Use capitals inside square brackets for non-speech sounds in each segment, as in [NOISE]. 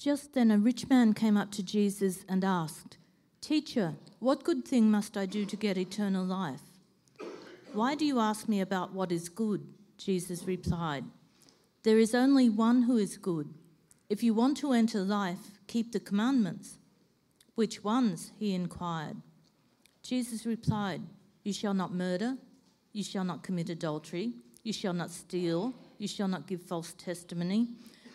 Just then a rich man came up to Jesus and asked, Teacher, what good thing must I do to get eternal life? Why do you ask me about what is good? Jesus replied, There is only one who is good. If you want to enter life, keep the commandments. Which ones? he inquired. Jesus replied, You shall not murder, you shall not commit adultery, you shall not steal, you shall not give false testimony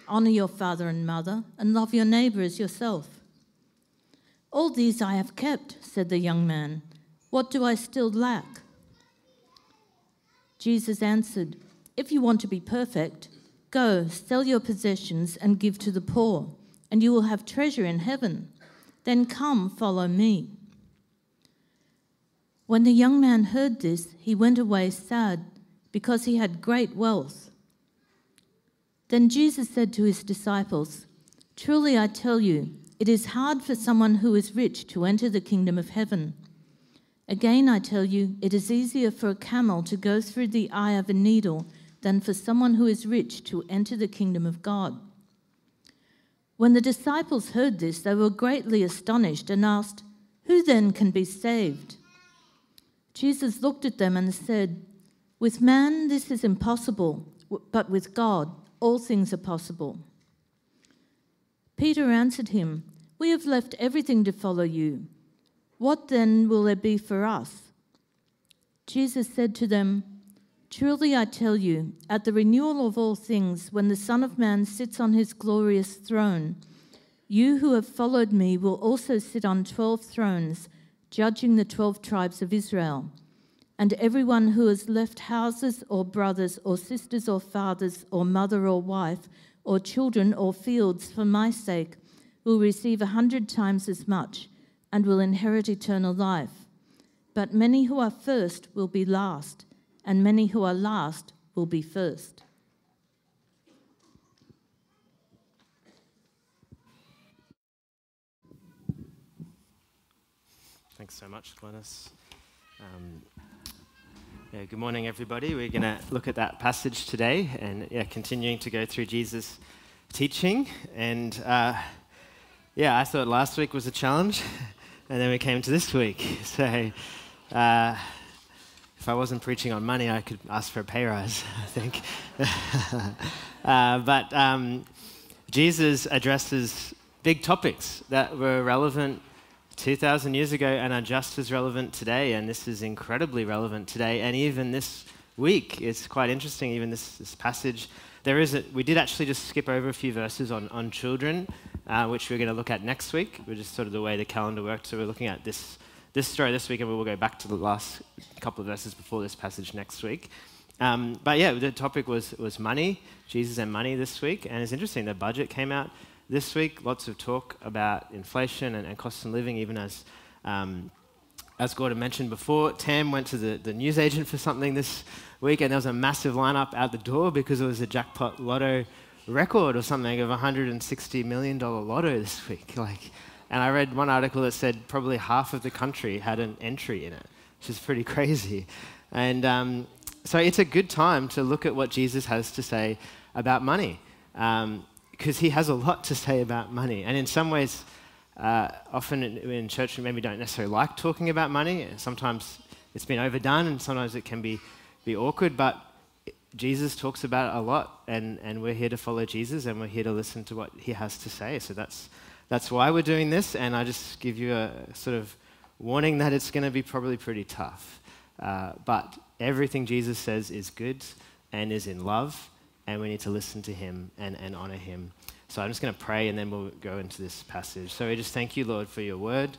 Honour your father and mother, and love your neighbour as yourself. All these I have kept, said the young man. What do I still lack? Jesus answered, If you want to be perfect, go, sell your possessions and give to the poor, and you will have treasure in heaven. Then come, follow me. When the young man heard this, he went away sad because he had great wealth. Then Jesus said to his disciples, Truly I tell you, it is hard for someone who is rich to enter the kingdom of heaven. Again, I tell you, it is easier for a camel to go through the eye of a needle than for someone who is rich to enter the kingdom of God. When the disciples heard this, they were greatly astonished and asked, Who then can be saved? Jesus looked at them and said, With man this is impossible, but with God all things are possible. Peter answered him, We have left everything to follow you. What then will there be for us? Jesus said to them, Truly I tell you, at the renewal of all things, when the Son of Man sits on his glorious throne, you who have followed me will also sit on twelve thrones, judging the twelve tribes of Israel and everyone who has left houses or brothers or sisters or fathers or mother or wife or children or fields for my sake will receive a hundred times as much and will inherit eternal life. But many who are first will be last, and many who are last will be first. Thanks so much, Glenys. Um, yeah, good morning, everybody. We're going to look at that passage today and yeah, continuing to go through Jesus' teaching. And uh, yeah, I thought last week was a challenge, [LAUGHS] and then we came to this week. [LAUGHS] So uh, if I wasn't preaching on money, I could ask for a pay rise, [LAUGHS] I think. uh, but um, Jesus addresses big topics that were relevant 2,000 years ago and are just as relevant today. And this is incredibly relevant today. And even this week, it's quite interesting, even this, this passage. There is a, we did actually just skip over a few verses on, on children, uh, which we're going to look at next week, which is sort of the way the calendar worked. So we're looking at this, this story this week, and we will go back to the last couple of verses before this passage next week. Um, but yeah, the topic was, was money, Jesus and money this week. And it's interesting, the budget came out this week, lots of talk about inflation and, and cost of living, even as, um, as Gordon mentioned before. Tam went to the, the newsagent for something this week, and there was a massive lineup out the door because it was a jackpot lotto record or something of a $160 million lotto this week. [LAUGHS] Like, and I read one article that said probably half of the country had an entry in it, which is pretty [LAUGHS] crazy. And um, so it's a good time to look at what Jesus has to say about money. Um, because he has a lot to say about money. And in some ways, uh, often in, in, church, we maybe don't necessarily like talking about money. Sometimes it's been overdone, and sometimes it can be, be awkward. But Jesus talks about it a lot, and, and we're here to follow Jesus, and we're here to listen to what he has to say. So that's, that's why we're doing this. And I just give you a sort of warning that it's going to be probably pretty tough. Uh, but everything Jesus says is good and is in love and we need to listen to him and, and honor him. So I'm just going to pray and then we'll go into this passage. So we just thank you, Lord, for your word.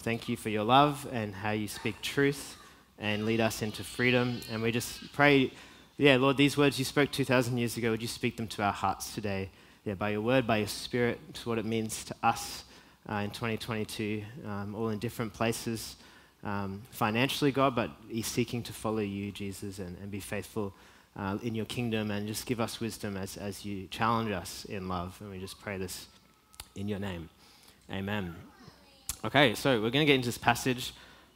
Thank you for your love and how you speak truth and lead us into freedom. And we just pray, yeah, Lord, these words you spoke 2,000 years ago, would you speak them to our hearts today? Yeah, by your word, by your spirit, to what it means to us uh, in 2022, um, all in different places. Um, financially, God, but He's seeking to follow you, Jesus, and, and be faithful uh, in your kingdom and just give us wisdom as, as you challenge us in love. And we just pray this in your name. Amen. Okay, so we're going to get into this passage.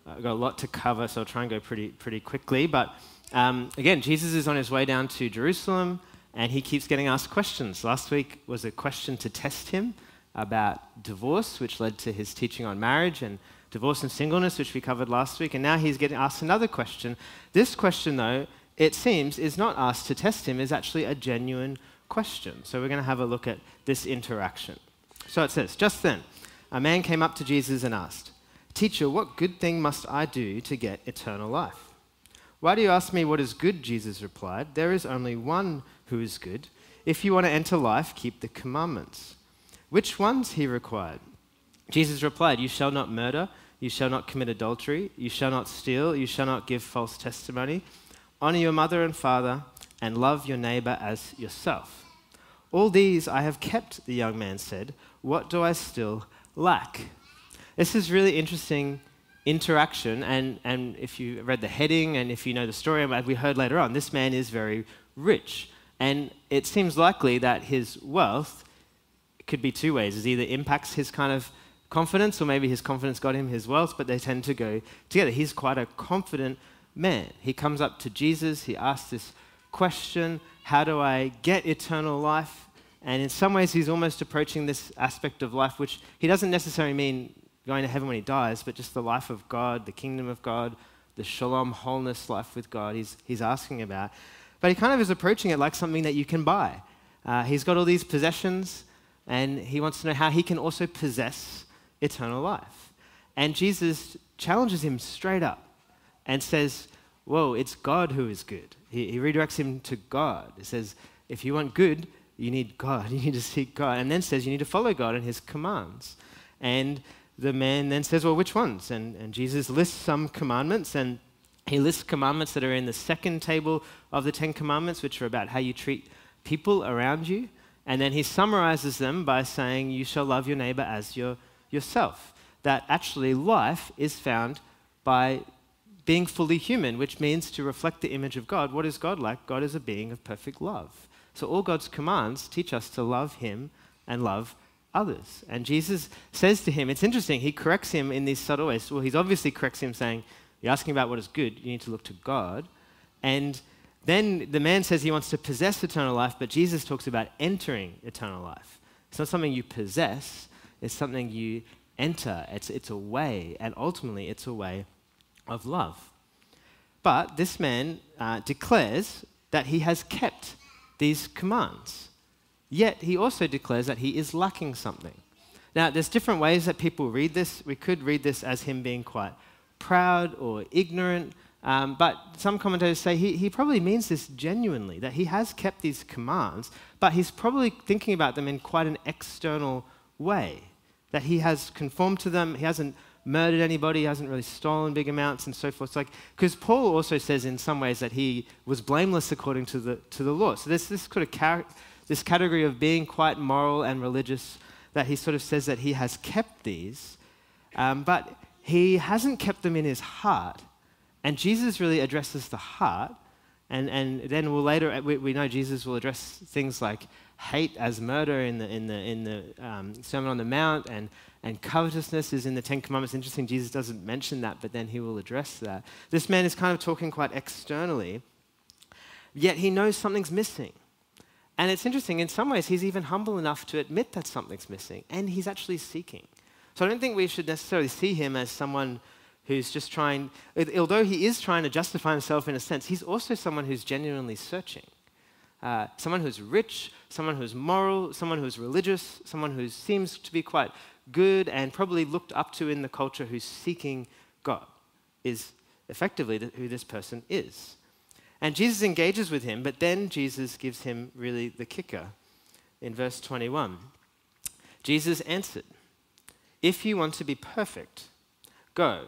Uh, I've got a lot to cover, so I'll try and go pretty, pretty quickly. But um, again, Jesus is on his way down to Jerusalem and he keeps getting asked questions. Last week was a question to test him. about divorce, which led to his teaching on marriage and divorce and singleness, which we covered last week. And now he's getting asked another question. This question, though, it seems, is not asked to test him, is actually a genuine question. So we're going to have a look at this interaction. So it says, Just then, a man came up to Jesus and asked, Teacher, what good thing must I do to get eternal life? Why do you ask me what is good? Jesus replied. There is only one who is good. If you want to enter life, keep the commandments. Which ones? He required. Jesus replied, You shall not murder, you shall not commit adultery, you shall not steal, you shall not give false testimony, honor your mother and father, and love your neighbor as yourself. All these I have kept, the young man said. What do I still lack? This is really interesting interaction, and, and if you read the heading and if you know the story, as we heard later on, this man is very rich. And it seems likely that his wealth could be two ways. It either impacts his kind of confidence, or maybe his confidence got him his wealth, but they tend to go together. He's quite a confident man. He comes up to Jesus, he asks this question How do I get eternal life? And in some ways, he's almost approaching this aspect of life, which he doesn't necessarily mean going to heaven when he dies, but just the life of God, the kingdom of God, the shalom, wholeness life with God, he's, he's asking about. But he kind of is approaching it like something that you can buy. Uh, he's got all these possessions, and he wants to know how he can also possess eternal life. And Jesus challenges him straight up and says, Whoa, it's God who is good. He, he redirects him to God. He says, If you want good, you need God. [LAUGHS] You need to seek God. And then says, You need to follow God and his commands. And the man then says, Well, which ones? And, and Jesus lists some commandments, and he lists commandments that are in the second table of the Ten Commandments, which are about how you treat people around you. And then he summarizes them by saying, You shall love your neighbor as your, yourself. That actually life is found by being fully human, which means to reflect the image of God. What is God like? God is a being of perfect love. So all God's commands teach us to love him and love others. And Jesus says to him, it's interesting, he corrects him in these subtle ways. Well, he's obviously corrects him saying, You're asking about what is good, you need to look to God. And then the man says he wants to possess eternal life, but Jesus talks about entering eternal life. It's not something you possess, it's something you enter. It's, it's a way, and ultimately, it's a way of love. But this man uh, declares that he has kept these commands. Yet he also declares that he is lacking something. Now, there's different ways that people read this. We could read this as him being quite proud or ignorant, um, but some commentators say he, he probably means this genuinely, that he has kept these commands, but he's probably thinking about them in quite an external way, that he has conformed to them, he hasn't murdered anybody, hasn't really stolen big amounts and so forth. like, because Paul also says in some ways that he was blameless according to the, to the law. So there's this sort of this category of being quite moral and religious, that he sort of says that he has kept these, um, but he hasn't kept them in his heart. And Jesus really addresses the heart. And, and then we'll later, we, we know Jesus will address things like hate as murder in the, in the, in the um, Sermon on the Mount, and, and covetousness is in the Ten Commandments. Interesting, Jesus doesn't mention that, but then he will address that. This man is kind of talking quite externally, yet he knows something's missing. And it's interesting, in some ways, he's even humble enough to admit that something's missing, and he's actually seeking. So I don't think we should necessarily see him as someone who's just trying, although he is trying to justify himself in a sense, he's also someone who's genuinely searching. Uh, someone who's rich, someone who's moral, someone who's religious, someone who seems to be quite good and probably looked up to in the culture who's seeking God is effectively who this person is. And Jesus engages with him, but then Jesus gives him really the kicker in verse 21. Jesus answered, If you want to be perfect, go,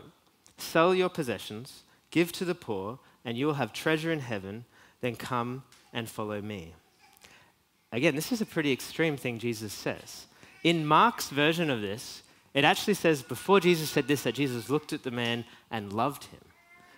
sell your possessions, give to the poor, and you will have treasure in heaven. Then come and follow me. Again, this is a pretty extreme thing Jesus says. In Mark's version of this, it actually says before Jesus said this that Jesus looked at the man and loved him.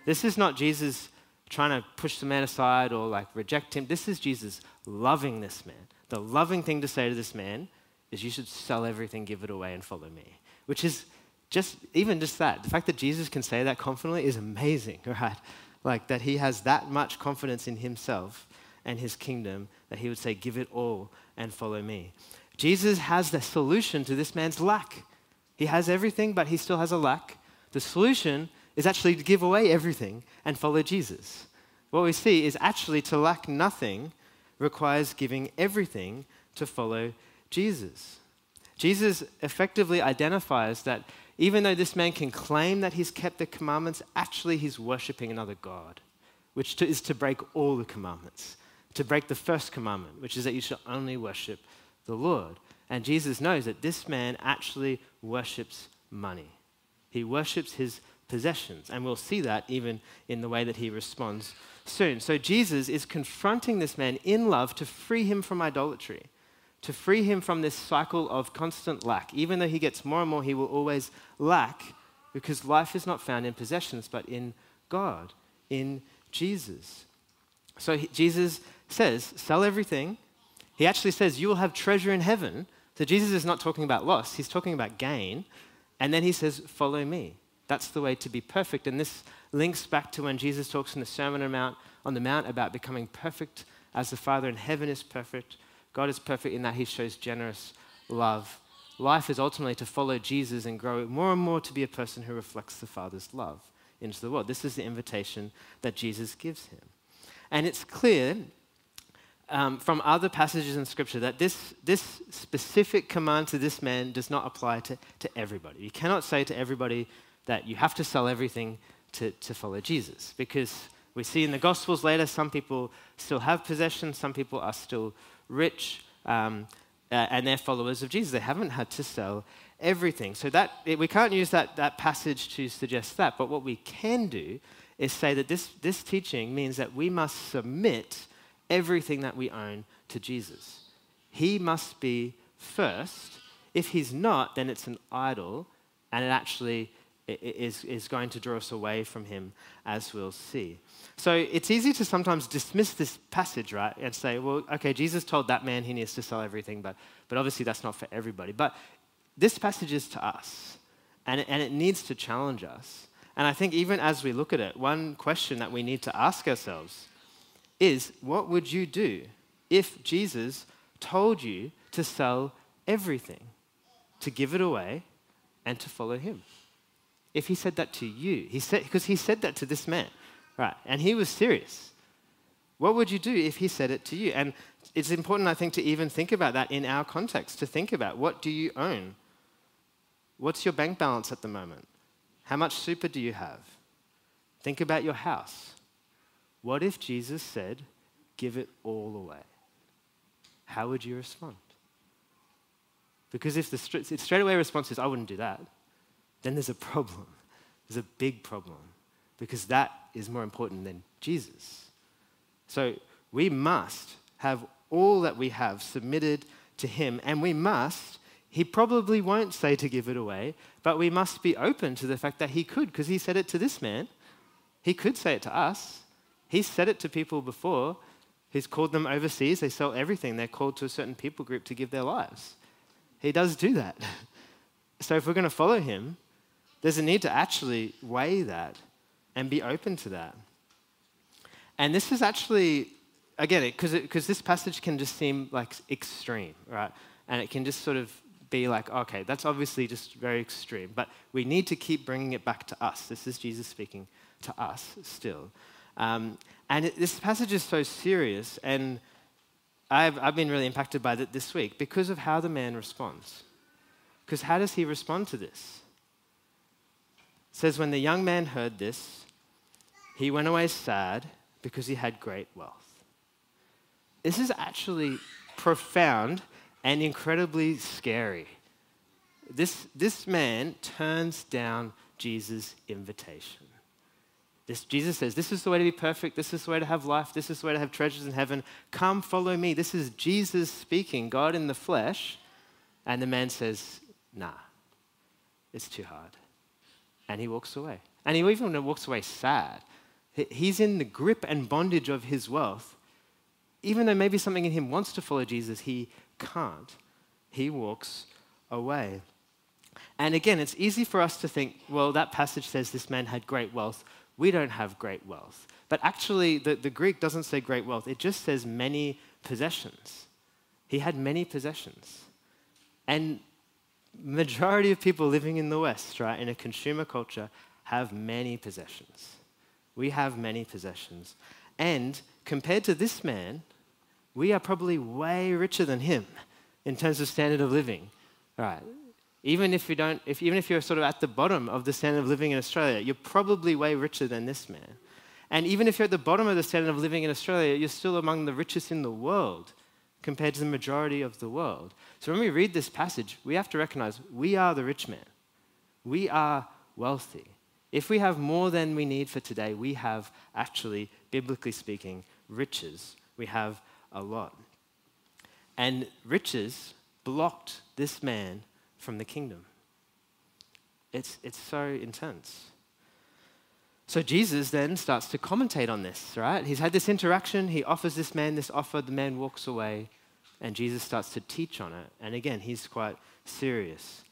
This is not Jesus trying to push the man aside or like reject him. This is Jesus loving this man. The loving thing to say to this man is, You should sell everything, give it away, and follow me. Which is just, even just that. The fact that Jesus can say that confidently is amazing, [LAUGHS] right? Like that he has that much confidence in himself and his kingdom that he would say, Give it all and follow me. Jesus has the solution to this man's lack. He has everything, but he still has a lack. The solution is actually to give away everything and follow Jesus. What we see is actually to lack nothing requires giving everything to follow Jesus. Jesus effectively identifies that even though this man can claim that he's kept the commandments, actually he's worshiping another God, which is to break all the commandments, to break the first commandment, which is that you shall only worship the Lord. And Jesus knows that this man actually worships money. He worships his possessions. And we'll see that even in the way that he responds soon. So Jesus is confronting this man in love to free him from idolatry, to free him from this cycle of constant lack. Even though he gets more and more, he will always lack because life is not found in possessions, but in God, in Jesus. So he, Jesus says, sell everything. He actually says, you will have treasure in heaven. So Jesus is not talking about loss, he's talking about gain. And then he says, follow me. That's the way to be perfect. And this links back to when Jesus talks in the Sermon on the Mount, about becoming perfect as the Father in heaven is perfect. God is perfect in that he shows generous love. Life is ultimately to follow Jesus and grow more and more to be a person who reflects the Father's love into the world. This is the invitation that Jesus gives him. And it's clear um, from other passages in Scripture that this, this specific command to this man does not apply to, to everybody. You cannot say to everybody, that you have to sell everything to, to follow Jesus. Because we see in the Gospels later, some people still have possessions, some people are still rich, um, uh, and they're followers of Jesus. They haven't had to sell everything. So that we can't use that, that passage to suggest that, but what we can do is say that this, this teaching means that we must submit everything that we own to Jesus. He must be first. If he's not, then it's an idol, and it actually is, is going to draw us away from him, as we'll see. So it's easy to sometimes dismiss this passage, right, and say, well, okay, Jesus told that man he needs to sell everything, but, but obviously that's not for everybody. But this passage is to us, and and it needs to challenge us. And I think even as we look at it, one question that we need to ask ourselves is what would you do if Jesus told you to sell everything, to give it away, and to follow him? if he said that to you? He said because he said that to this man, right? And he was serious. What would you do if he said it to you? And it's important, I think, to even think about that in our context. To think about what do you own? What's your bank balance at the moment? How much super do you have? Think about your house. What if Jesus said, "Give it all away"? How would you respond? Because if the straight away response is, "I wouldn't do that," then there's a problem. There's a big problem because that is more important than Jesus. So we must have all that we have submitted to Him, and we must. He probably won't say to give it away, but we must be open to the fact that he could, because he said it to this man. He could say it to us. He's said it to people before. He's called them overseas. They sell everything. They're called to a certain people group to give their lives. He does do that. [LAUGHS] So if we're going to follow him, there's a need to actually weigh that and be open to that. And this is actually, again, because this passage can just seem like extreme, right? And it can just sort of be like, okay, that's obviously just very extreme. But we need to keep bringing it back to us. This is Jesus speaking to us still. Um, and it, this passage is so serious, and I've, I've been really impacted by it this week because of how the man responds. Because how does he respond to this? says, When the young man heard this, he went away sad because he had great wealth. This is actually profound and incredibly scary. This, this man turns down Jesus' invitation. This, Jesus says, This is the way to be perfect. This is the way to have life. This is the way to have treasures in heaven. Come follow me. This is Jesus speaking, God in the flesh. And the man says, Nah, it's too hard and he walks away. And he even walks away sad. He's in the grip and bondage of his wealth. Even though maybe something in him wants to follow Jesus, he can't. He walks away. And again, it's easy for us to think, well, that passage says this man had great wealth. We don't have great wealth. But actually, the, the Greek doesn't say great wealth, it just says many possessions. He had many possessions. And majority of people living in the West, right, in a consumer culture, have many possessions. We have many possessions. And compared to this man, we are probably way richer than him in terms of standard of living. Right? Even if you don't, if, even if you're sort of at the bottom of the standard of living in Australia, you're probably way richer than this man. And even if you're at the bottom of the standard of living in Australia, you're still among the richest in the world compared to the majority of the world. So when we read this passage, we have to recognize we are the rich man. We are wealthy. If we have more than we need for today, we have actually, biblically speaking, riches. We have a lot. And riches blocked this man from the kingdom. It's, it's so intense. So Jesus then starts to commentate on this, right? He's had this interaction, he offers this man this offer, the man walks away, and Jesus starts to teach on it. And again, he's quite serious.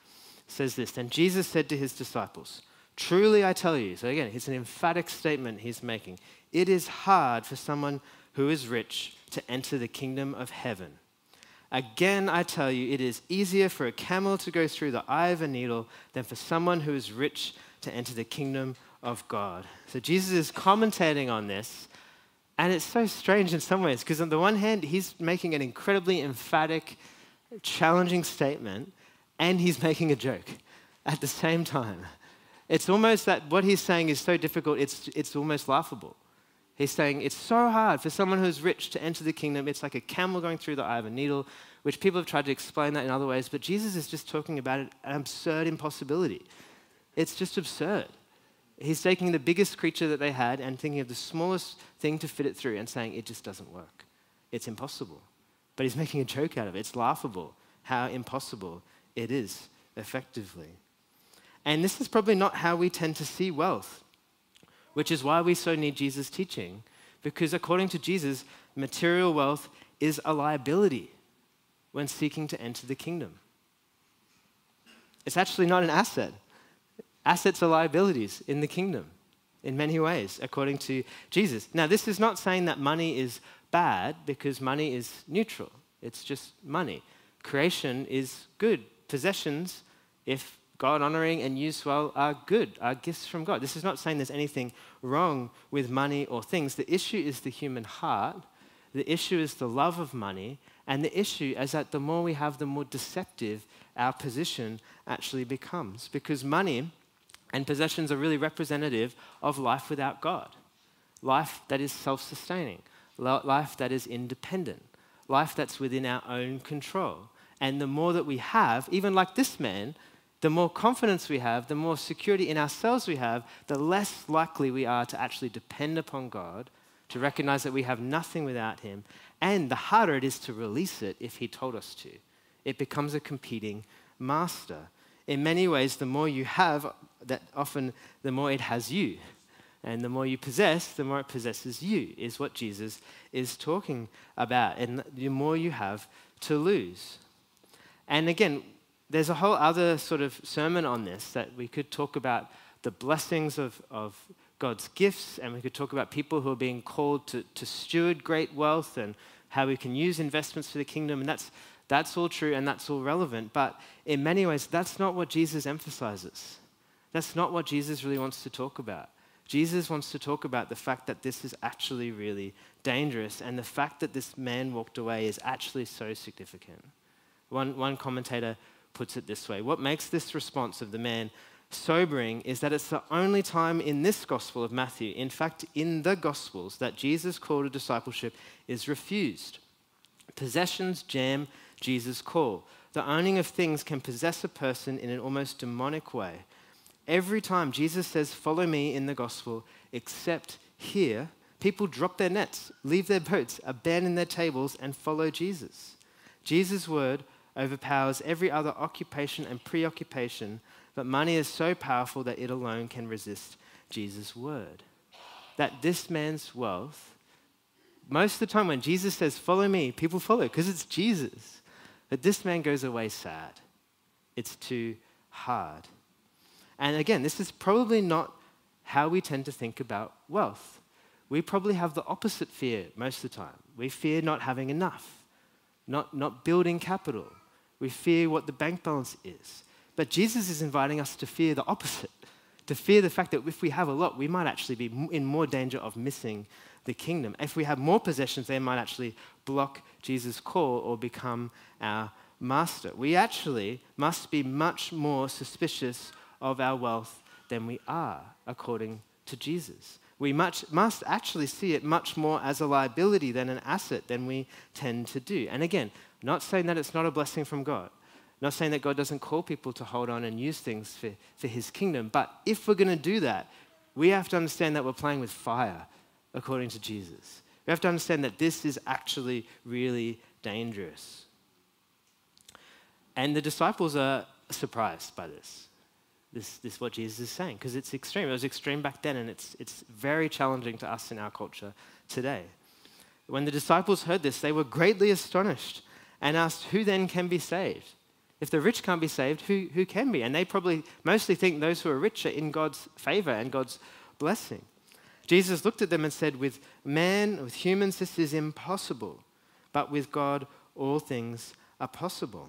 says this Then Jesus said to his disciples, Truly I tell you, so again, it's an emphatic statement he's making. It is hard for someone who is rich to enter the kingdom of heaven. Again, I tell you, it is easier for a camel to go through the eye of a needle than for someone who is rich to enter the kingdom of God. So Jesus is commentating on this, and it's so strange in some ways because, on the one hand, he's making an incredibly emphatic, challenging statement, and he's [LAUGHS] making a joke at the same time. It's almost that what he's saying is so difficult, it's, it's almost laughable. He's saying it's so hard for someone who's rich to enter the kingdom. It's like a camel going through the eye of a needle, which people have tried to explain that in other ways, but Jesus is just talking about an absurd impossibility. It's just absurd. He's taking the biggest creature that they had and thinking of the smallest thing to fit it through and saying it just doesn't work. It's impossible. But he's making a joke out of it. It's laughable how impossible it is, effectively. And this is probably not how we tend to see wealth which is why we so need Jesus' teaching. Because according to Jesus, material wealth is a liability when seeking to enter the kingdom. It's actually not an asset. Assets are liabilities in the kingdom in many ways, according to Jesus. Now, this is not saying that money is bad because money is neutral, it's just money. Creation is good. Possessions, if God honoring and used well are good, are gifts from God. This is not saying there's anything wrong with money or things. The issue is the human heart. The issue is the love of money. And the issue is that the more we have, the more deceptive our position actually becomes. Because money and possessions are really representative of life without God, life that is self sustaining, life that is independent, life that's within our own control. And the more that we have, even like this man, the more confidence we have, the more security in ourselves we have, the less likely we are to actually depend upon God, to recognize that we have nothing without Him, and the harder it is to release it if He told us to. It becomes a competing master. In many ways, the more you have, that often the more it has you. And the more you possess, the more it possesses you, is what Jesus is talking about. And the more you have to lose. And again, there's a whole other sort of sermon on this that we could talk about the blessings of, of God's gifts, and we could talk about people who are being called to, to steward great wealth and how we can use investments for the kingdom. And that's, that's all true and that's all relevant. But in many ways, that's not what Jesus emphasizes. That's not what Jesus really wants to talk about. Jesus wants to talk about the fact that this is actually really dangerous and the fact that this man walked away is actually so significant. One, one commentator puts it this way What makes this response of the man sobering is that it's the only time in this Gospel of Matthew, in fact, in the Gospels, that Jesus' call to discipleship is refused. Possessions jam Jesus' call. The owning of things can possess a person in an almost demonic way. Every time Jesus says, Follow me in the Gospel, except here, people drop their nets, leave their boats, abandon their tables, and follow Jesus. Jesus' word overpowers every other occupation and preoccupation, but money is so powerful that it alone can resist Jesus' word. That this man's wealth, most of the time when Jesus says, Follow me, people follow because it's Jesus. But this man goes away sad. It's too hard. And again, this is probably not how we tend to think about wealth. We probably have the opposite fear most of the time. We fear not having enough, not, not building capital, We fear what the bank balance is. But Jesus is inviting us to fear the opposite, to fear the fact that if we have a lot, we might actually be in more danger of missing the kingdom. If we have more possessions, they might actually block Jesus' call or become our master. We actually must be much more suspicious of our wealth than we are, according to Jesus. We much, must actually see it much more as a liability than an asset than we tend to do. And again, not saying that it's not a blessing from God, not saying that God doesn't call people to hold on and use things for, for his kingdom, but if we're going to do that, we have to understand that we're playing with fire, according to Jesus. We have to understand that this is actually really dangerous. And the disciples are surprised by this. This, this is what Jesus is saying, because it's extreme. It was extreme back then, and it's, it's very challenging to us in our culture today. When the disciples heard this, they were greatly astonished and asked, Who then can be saved? If the rich can't be saved, who, who can be? And they probably mostly think those who are rich are in God's favor and God's blessing. Jesus looked at them and said, With man, with humans, this is impossible, but with God, all things are possible.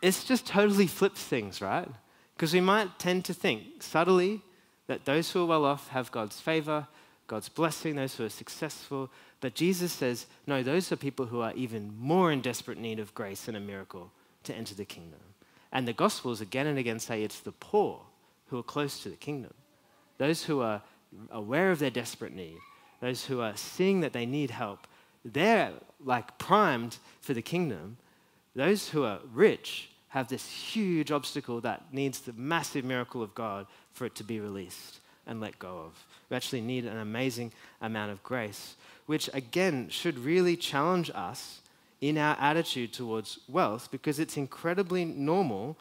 It's just totally flips things, right? Because we might tend to think subtly that those who are well off have God's favor, God's blessing, those who are successful. But Jesus says, no, those are people who are even more in desperate need of grace and a miracle to enter the kingdom. And the Gospels again and again say it's the poor who are close to the kingdom, those who are aware of their desperate need, those who are seeing that they need help. They're like primed for the kingdom. Those who are rich have this huge obstacle that needs the massive miracle of God for it to be released and let go of. We actually need an amazing amount of grace, which again should really challenge us in our attitude towards wealth because it's incredibly normal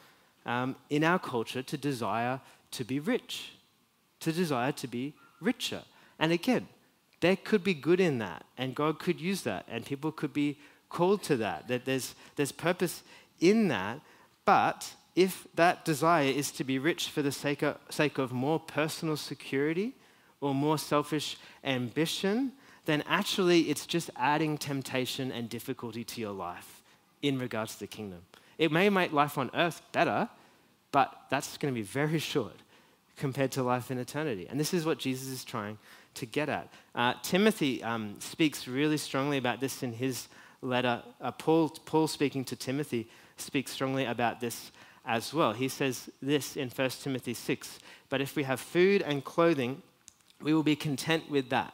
um, in our culture to desire to be rich, to desire to be richer. And again, there could be good in that, and God could use that, and people could be called to that, that there's, there's purpose in that. But if that desire is to be rich for the sake of, sake of more personal security or more selfish ambition, then actually it's just adding temptation and difficulty to your life in regards to the kingdom. It may make life on earth better, but that's going to be very [LAUGHS] short compared to life in eternity. And this is what Jesus is trying to get at. Uh, Timothy um, speaks really strongly about this in his letter. Uh, Paul, Paul speaking to Timothy speaks strongly about this as well. He says this in 1 Timothy 6 But if we have food and clothing, we will be content with that.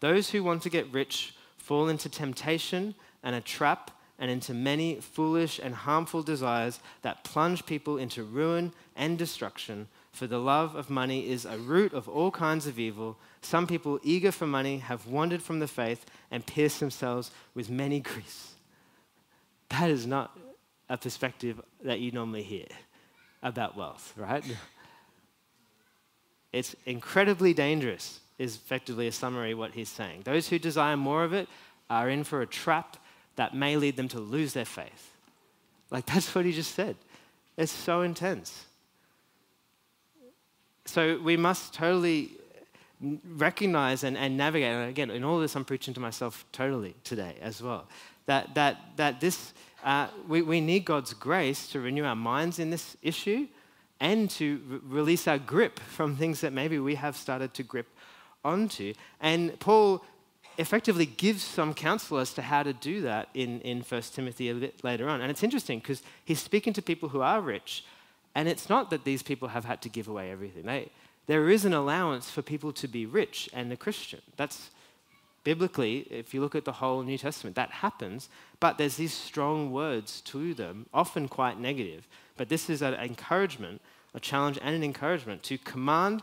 Those who want to get rich fall into temptation and a trap and into many foolish and harmful desires that plunge people into ruin and destruction. For the love of money is a root of all kinds of evil. Some people, eager for money, have wandered from the faith and pierced themselves with many griefs. That is not a perspective that you normally hear about wealth, right? It's incredibly dangerous, is effectively a summary of what he's saying. Those who desire more of it are in for a trap that may lead them to lose their faith. Like, that's what he just said. It's so intense. So, we must totally recognize and, and navigate. And again, in all this, I'm preaching to myself totally today as well. That, that, that this uh, we, we need God's grace to renew our minds in this issue and to re- release our grip from things that maybe we have started to grip onto. And Paul effectively gives some counsel as to how to do that in, in 1 Timothy a bit later on. And it's interesting because he's speaking to people who are rich, and it's not that these people have had to give away everything. They, there is an allowance for people to be rich and a Christian. That's biblically, if you look at the whole New Testament, that happens, but there's these strong words to them, often quite negative. But this is an encouragement, a challenge and an encouragement to command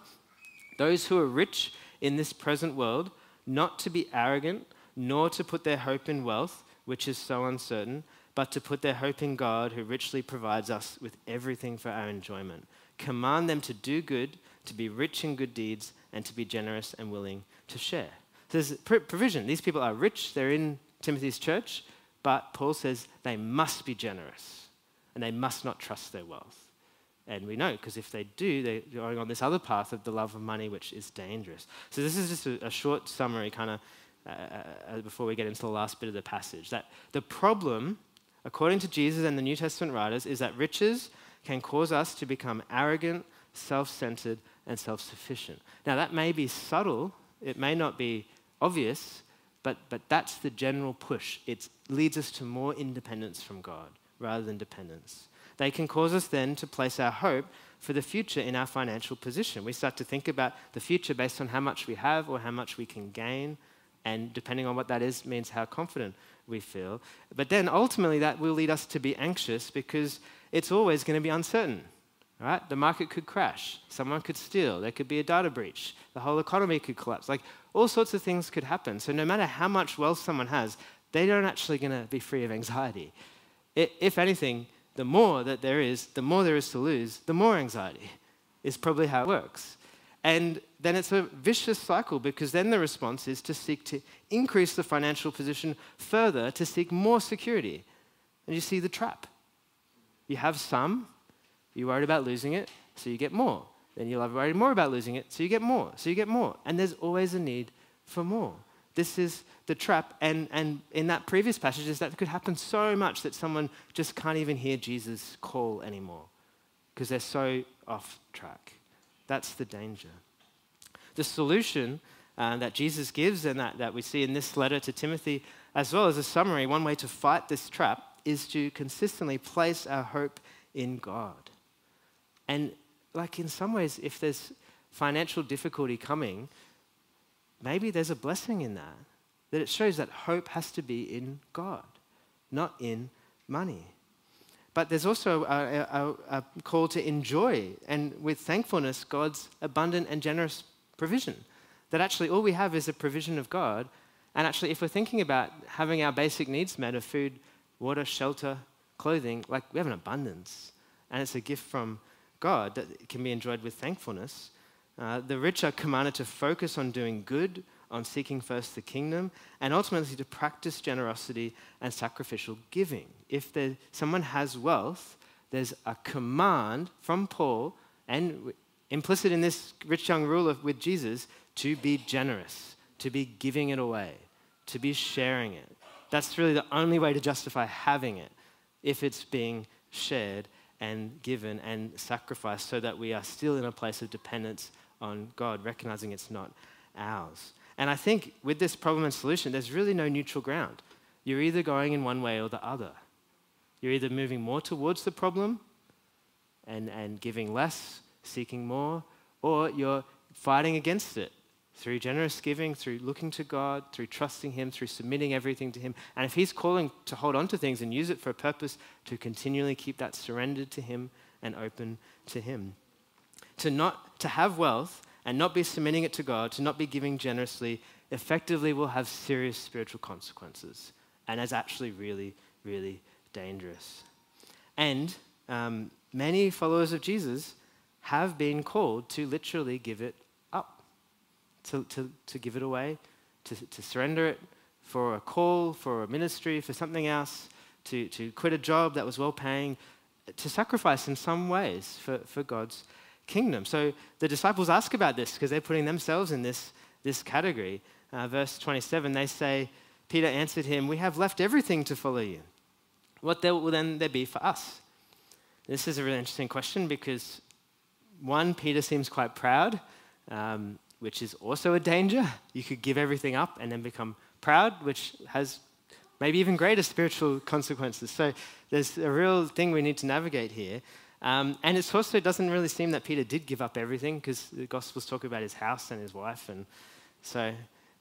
those who are rich in this present world not to be arrogant, nor to put their hope in wealth, which is so uncertain, but to put their hope in God, who richly provides us with everything for our enjoyment. Command them to do good, to be rich in good deeds, and to be generous and willing to share. So there's provision. These people are rich, they're in Timothy's church, but Paul says they must be generous and they must not trust their wealth. And we know because if they do, they're going on this other path of the love of money, which is dangerous. So, this is just a, a short summary, kind of, uh, uh, before we get into the last bit of the passage. That the problem according to Jesus and the New Testament writers, is that riches can cause us to become arrogant, self centered, and self sufficient. Now, that may be subtle, it may not be obvious, but, but that's the general push. It leads us to more independence from God rather than dependence. They can cause us then to place our hope for the future in our financial position. We start to think about the future based on how much we have or how much we can gain, and depending on what that is, means how confident we feel. But then ultimately, that will lead us to be anxious because it's always going to be uncertain. Right? The market could crash, someone could steal, there could be a data breach, the whole economy could collapse. Like all sorts of things could happen. So no matter how much wealth someone has, they aren't actually going to be free of anxiety. If anything, the more that there is, the more there is to lose, the more anxiety is probably how it works. And then it's a vicious cycle because then the response is to seek to increase the financial position further to seek more security. And you see the trap. You have some, you're worried about losing it, so you get more. Then you'll have worried more about losing it, so you get more, so you get more. And there's always a need for more. This is the trap. And, and in that previous passage, is that could happen so much that someone just can't even hear Jesus' call anymore because they're so off track. That's the danger. The solution uh, that Jesus gives and that, that we see in this letter to Timothy, as well as a summary, one way to fight this trap is to consistently place our hope in God. And, like, in some ways, if there's financial difficulty coming, maybe there's a blessing in that. That it shows that hope has to be in God, not in money. But there's also a, a, a, call to enjoy and with thankfulness God's abundant and generous provision. That actually all we have is a provision of God. And actually, if we're thinking about having our basic needs met of food, water, shelter, clothing, like we have an abundance. And it's a gift from God that can be enjoyed with thankfulness. Uh, the rich are commanded to focus on doing good, on seeking first the kingdom, and ultimately to practice generosity and sacrificial giving. If there, someone has wealth, there's a command from Paul, and implicit in this rich young ruler with Jesus, to be generous, to be giving it away, to be sharing it. That's really the only way to justify having it if it's being shared and given and sacrificed so that we are still in a place of dependence on God, recognizing it's not ours. And I think with this problem and solution, there's really no neutral ground. You're either going in one way or the other. You're either moving more towards the problem and, and giving less, seeking more, or you're fighting against it through generous giving, through looking to God, through trusting Him, through submitting everything to Him. And if He's calling to hold on to things and use it for a purpose, to continually keep that surrendered to Him and open to Him. To not to have wealth and not be submitting it to God, to not be giving generously, effectively will have serious spiritual consequences and is actually really, really dangerous. And um, many followers of Jesus have been called to literally give it to, to, to give it away, to, to surrender it for a call, for a ministry, for something else, to, to quit a job that was well paying, to sacrifice in some ways for, for God's kingdom. So the disciples ask about this because they're putting themselves in this, this category. Uh, verse 27, they say, Peter answered him, We have left everything to follow you. What there will then there be for us? This is a really interesting question because, one, Peter seems quite proud, um, which is also a danger. You could give everything up and then become proud, which has maybe even greater spiritual consequences. So there's a real thing we need to navigate here. Um, and it also doesn't really seem that Peter did give up everything because the Gospels talk about his house and his wife. And so,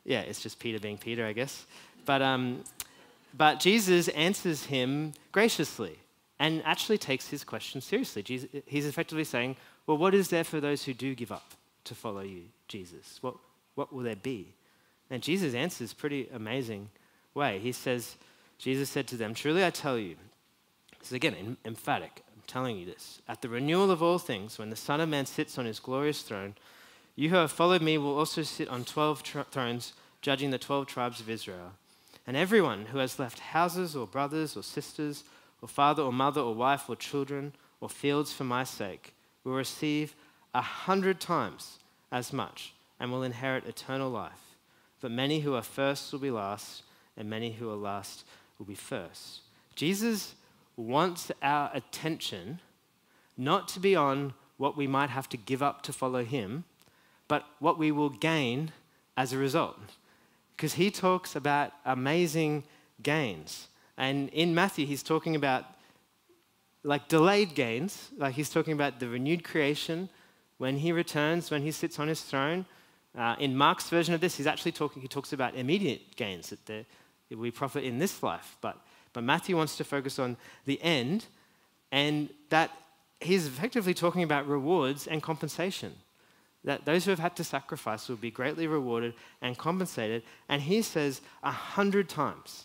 yeah, it's just Peter being Peter, I guess. But, um, but Jesus answers him graciously and actually takes his question seriously. Jesus, he's effectively saying, Well, what is there for those who do give up to follow you, Jesus? What, what will there be? And Jesus answers pretty amazing way. He says, Jesus said to them, Truly I tell you, this is again emphatic I'm telling you this. At the renewal of all things, when the Son of Man sits on his glorious throne, you who have followed me will also sit on 12 tr- thrones, judging the 12 tribes of Israel. And everyone who has left houses or brothers or sisters, or father or mother or wife or children, or fields for my sake, will receive a hundred times as much and will inherit eternal life. But many who are first will be last, and many who are last will be first. Jesus wants our attention not to be on what we might have to give up to follow him, but what we will gain as a result. Because he talks about amazing gains. And in Matthew, he's talking about like delayed gains, like he's talking about the renewed creation when he returns, when he sits on his throne. Uh, in Mark's version of this, he's actually talking, he talks about immediate gains that, that we profit in this life. But, but Matthew wants to focus on the end, and that he's effectively talking about rewards and compensation. That those who have had to sacrifice will be greatly rewarded and compensated. And he says a hundred times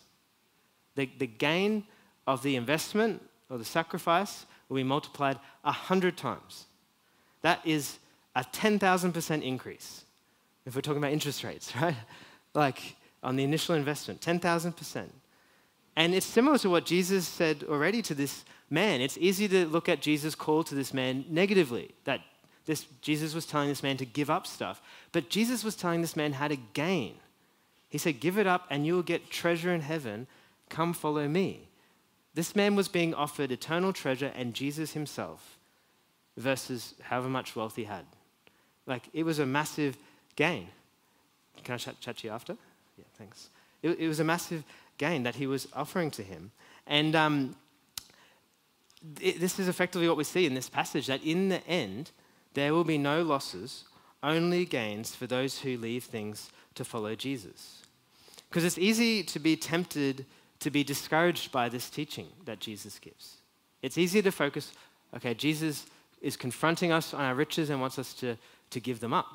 the, the gain of the investment or the sacrifice will be multiplied a hundred times. That is a 10,000% increase if we're talking about interest rates, [LAUGHS] right? Like on the initial investment, 10,000%. And it's similar to what Jesus said already to this man. It's easy to look at Jesus' call to this man negatively, that this, Jesus was telling this man to give up stuff. But Jesus was telling this man how to gain. He said, Give it up and you'll get treasure in heaven. Come follow me. This man was being offered eternal treasure and Jesus himself versus however much wealth he had. Like, it was a massive gain. Can I chat, chat to you after? Yeah, thanks. It, it, was a massive gain that he was offering to him. And um, this is effectively what we see in this passage that in the end, there will be no losses, only gains for those who leave things to follow Jesus. Because it's easy to be tempted to be discouraged by this teaching that Jesus gives. It's easy to focus, okay, Jesus is confronting us on our riches and wants us to, to give them up.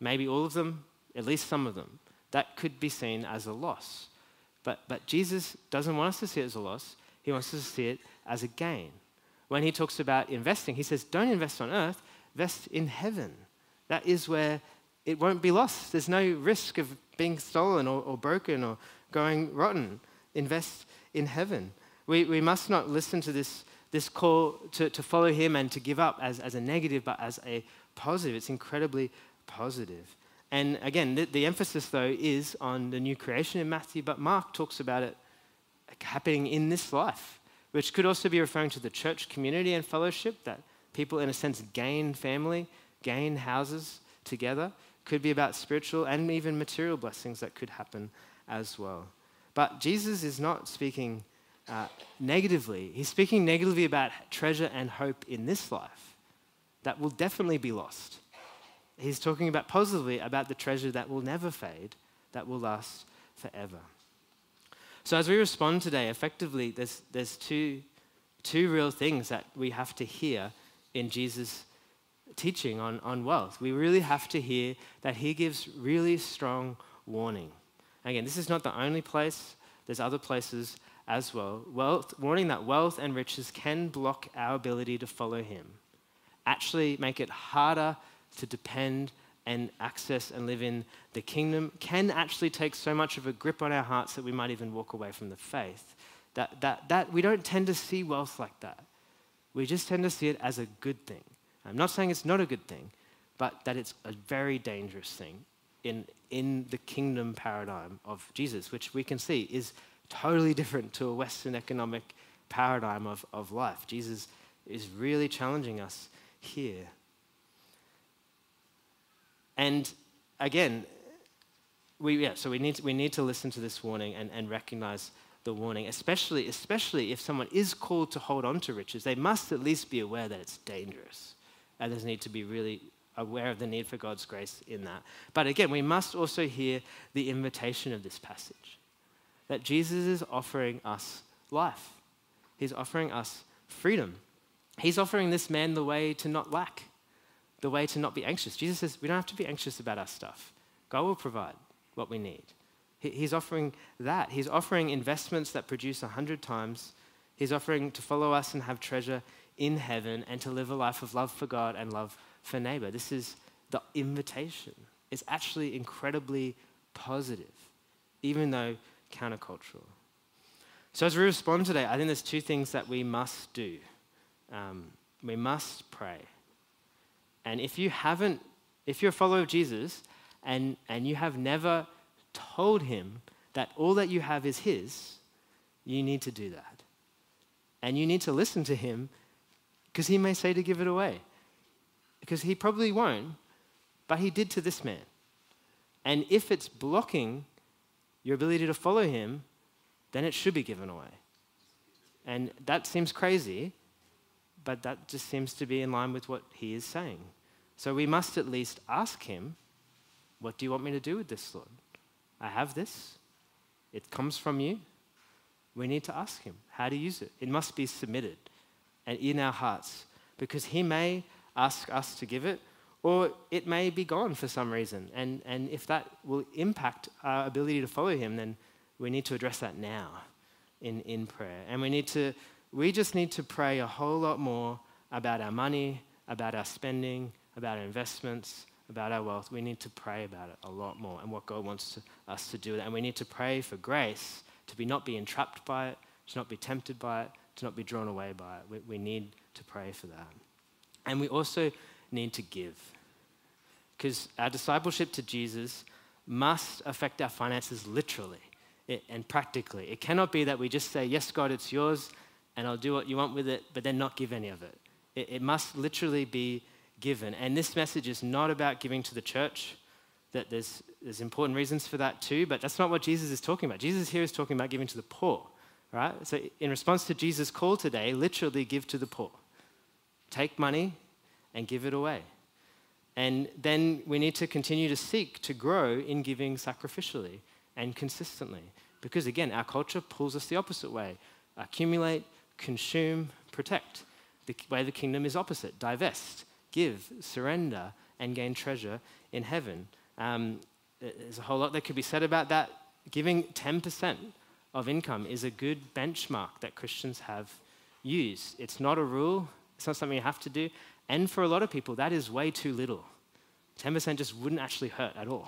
Maybe all of them, at least some of them. That could be seen as a loss. But, but Jesus doesn't want us to see it as a loss, He wants us to see it as a gain. When He talks about investing, He says, don't invest on earth, invest in heaven. That is where it won't be lost. There's no risk of being stolen or, or broken or going rotten. Invest in heaven. We, we must not listen to this, this call to, to follow him and to give up as, as a negative, but as a positive. It's incredibly positive. And again, the, the emphasis, though, is on the new creation in Matthew, but Mark talks about it happening in this life, which could also be referring to the church community and fellowship that people, in a sense, gain family, gain houses together. Could be about spiritual and even material blessings that could happen as well. But Jesus is not speaking uh, negatively. He's speaking negatively about treasure and hope in this life that will definitely be lost. He's talking about positively about the treasure that will never fade, that will last forever. So, as we respond today, effectively, there's, there's two, two real things that we have to hear in Jesus' teaching on, on wealth. We really have to hear that he gives really strong warning. Again, this is not the only place, there's other places as well. Wealth, warning that wealth and riches can block our ability to follow him, actually make it harder to depend and access and live in the kingdom, can actually take so much of a grip on our hearts that we might even walk away from the faith. That, that, that we don't tend to see wealth like that. We just tend to see it as a good thing. I'm not saying it's not a good thing, but that it's a very dangerous thing in, in the kingdom paradigm of Jesus, which we can see is totally different to a Western economic paradigm of, of life. Jesus is really challenging us here. And again, we, yeah, so we need, to, we need to listen to this warning and, and recognize the warning, especially, especially if someone is called to hold on to riches, they must at least be aware that it's dangerous. And there's need to be really aware of the need for God's grace in that. But again, we must also hear the invitation of this passage that Jesus is offering us life, He's offering us freedom. He's offering this man the way to not lack, the way to not be anxious. Jesus says we don't have to be anxious about our stuff, God will provide what we need. He's offering that. He's offering investments that produce a hundred times. He's offering to follow us and have treasure in heaven and to live a life of love for God and love for neighbor. This is the invitation. It's actually incredibly positive, even though countercultural. So, as we respond today, I think there's two things that we must do. Um, we must pray. And if you haven't, if you're a follower of Jesus and, and you have never told him that all that you have is his, you need to do that. And you need to listen to him because he may say to give it away. Because he probably won't, but he did to this man. And if it's blocking your ability to follow him, then it should be given away. And that seems crazy, but that just seems to be in line with what he is saying. So we must at least ask him, What do you want me to do with this, Lord? I have this, it comes from you. We need to ask him how to use it. It must be submitted and in our hearts because he may ask us to give it or it may be gone for some reason. And, and if that will impact our ability to follow him, then we need to address that now in, in prayer. And we need to, we just need to pray a whole lot more about our money, about our spending, about our investments, about our wealth. We need to pray about it a lot more and what God wants to, us to do. And we need to pray for grace to be not be entrapped by it, to not be tempted by it, to not be drawn away by it. We, we need to pray for that. And we also need to give. Because our discipleship to Jesus must affect our finances literally and practically. It cannot be that we just say, Yes, God, it's yours, and I'll do what you want with it, but then not give any of it. It, must literally be given. And this message is not about giving to the church, that there's, there's important reasons for that too, but that's not what Jesus is talking about. Jesus here is talking about giving to the poor, right? So, in response to Jesus' call today, literally give to the poor. Take money and give it away. And then we need to continue to seek to grow in giving sacrificially and consistently. Because again, our culture pulls us the opposite way accumulate, consume, protect. The way the kingdom is opposite divest, give, surrender, and gain treasure in heaven. Um, there's a whole lot that could be said about that. Giving 10% of income is a good benchmark that Christians have used. It's not a rule, it's not something you have to do. And for a lot of people, that is way too little. 10% just wouldn't actually hurt at all.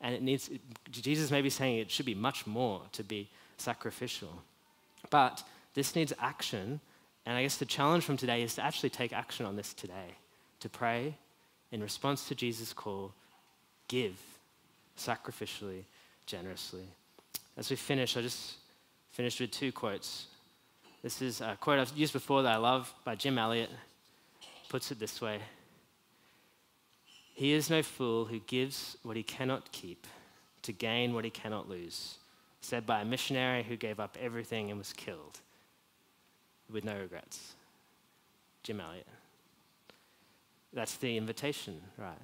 And it needs, Jesus may be saying it should be much more to be sacrificial. But this needs action. And I guess the challenge from today is to actually take action on this today, to pray in response to Jesus' call, give sacrificially, generously. As we finish, I just finished with two quotes. This is a quote I've used before that I love by Jim Elliot. Puts it this way He is no fool who gives what he cannot keep to gain what he cannot lose. Said by a missionary who gave up everything and was killed with no regrets. Jim Elliot. That's the invitation, right?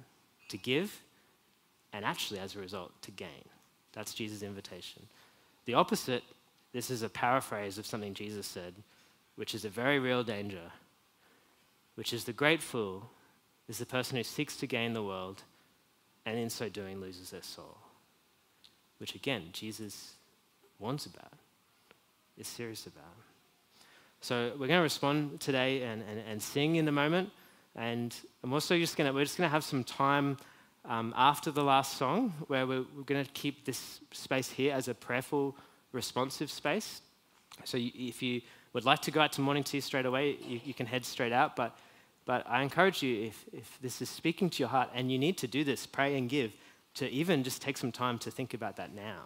To give and actually, as a result, to gain. That's Jesus' invitation. The opposite, this is a paraphrase of something Jesus said, which is a very real danger, which is the great fool is the person who seeks to gain the world and in so doing loses their soul. Which again, Jesus warns about, is serious about. So we're going to respond today and, and, and sing in a moment. And I'm also just going to, we're just going to have some time um, after the last song, where we're, we're going to keep this space here as a prayerful, responsive space. So you, if you would like to go out to morning tea straight away, you, you, can head straight out. But, but I encourage you, if, if this is speaking to your heart and you need to do this, pray and give, to even just take some time to think about that now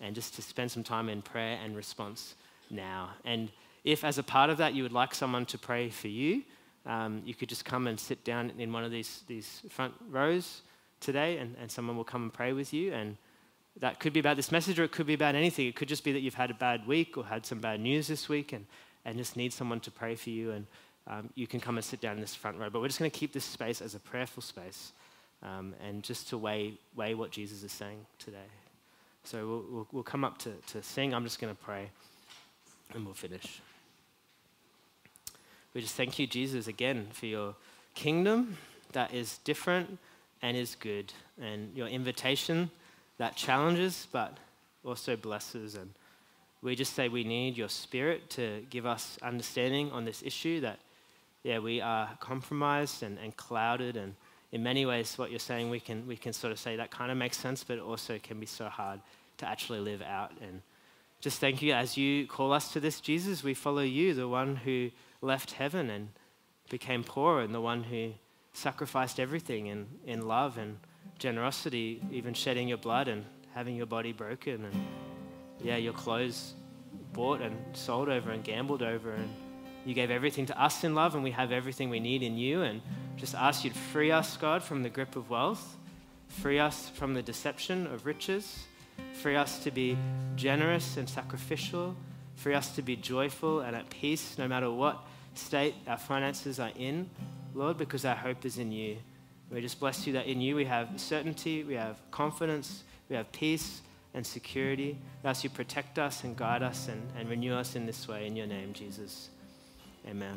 and just to spend some time in prayer and response now. And if, as a part of that, you would like someone to pray for you, um, you could just come and sit down in one of these, these front rows today, and, and someone will come and pray with you. And that could be about this message, or it could be about anything. It could just be that you've had a bad week or had some bad news this week and, and just need someone to pray for you. And um, you can come and sit down in this front row. But we're just going to keep this space as a prayerful space um, and just to weigh, weigh what Jesus is saying today. So we'll, we'll, we'll come up to, to sing. I'm just going to pray and we'll finish. We just thank you, Jesus, again for your kingdom that is different and is good, and your invitation that challenges but also blesses. And we just say we need your spirit to give us understanding on this issue that, yeah, we are compromised and, and clouded. And in many ways, what you're saying, we can, we can sort of say that kind of makes sense, but it also can be so hard to actually live out. And just thank you as you call us to this, Jesus. We follow you, the one who left heaven and became poor, and the one who sacrificed everything in, in love and generosity, even shedding your blood and having your body broken and, yeah, your clothes bought and sold over and gambled over and You gave everything to us in love, and we have everything we need in you. And just ask you to free us, God, from the grip of wealth, free us from the deception of riches, free us to be generous and sacrificial, free us to be joyful and at peace no matter what state our finances are in, Lord, because our hope is in you. We just bless you that in you we have certainty, we have confidence, we have peace and security. We ask you protect us and guide us and, and renew us in this way. In your name, Jesus. Amen.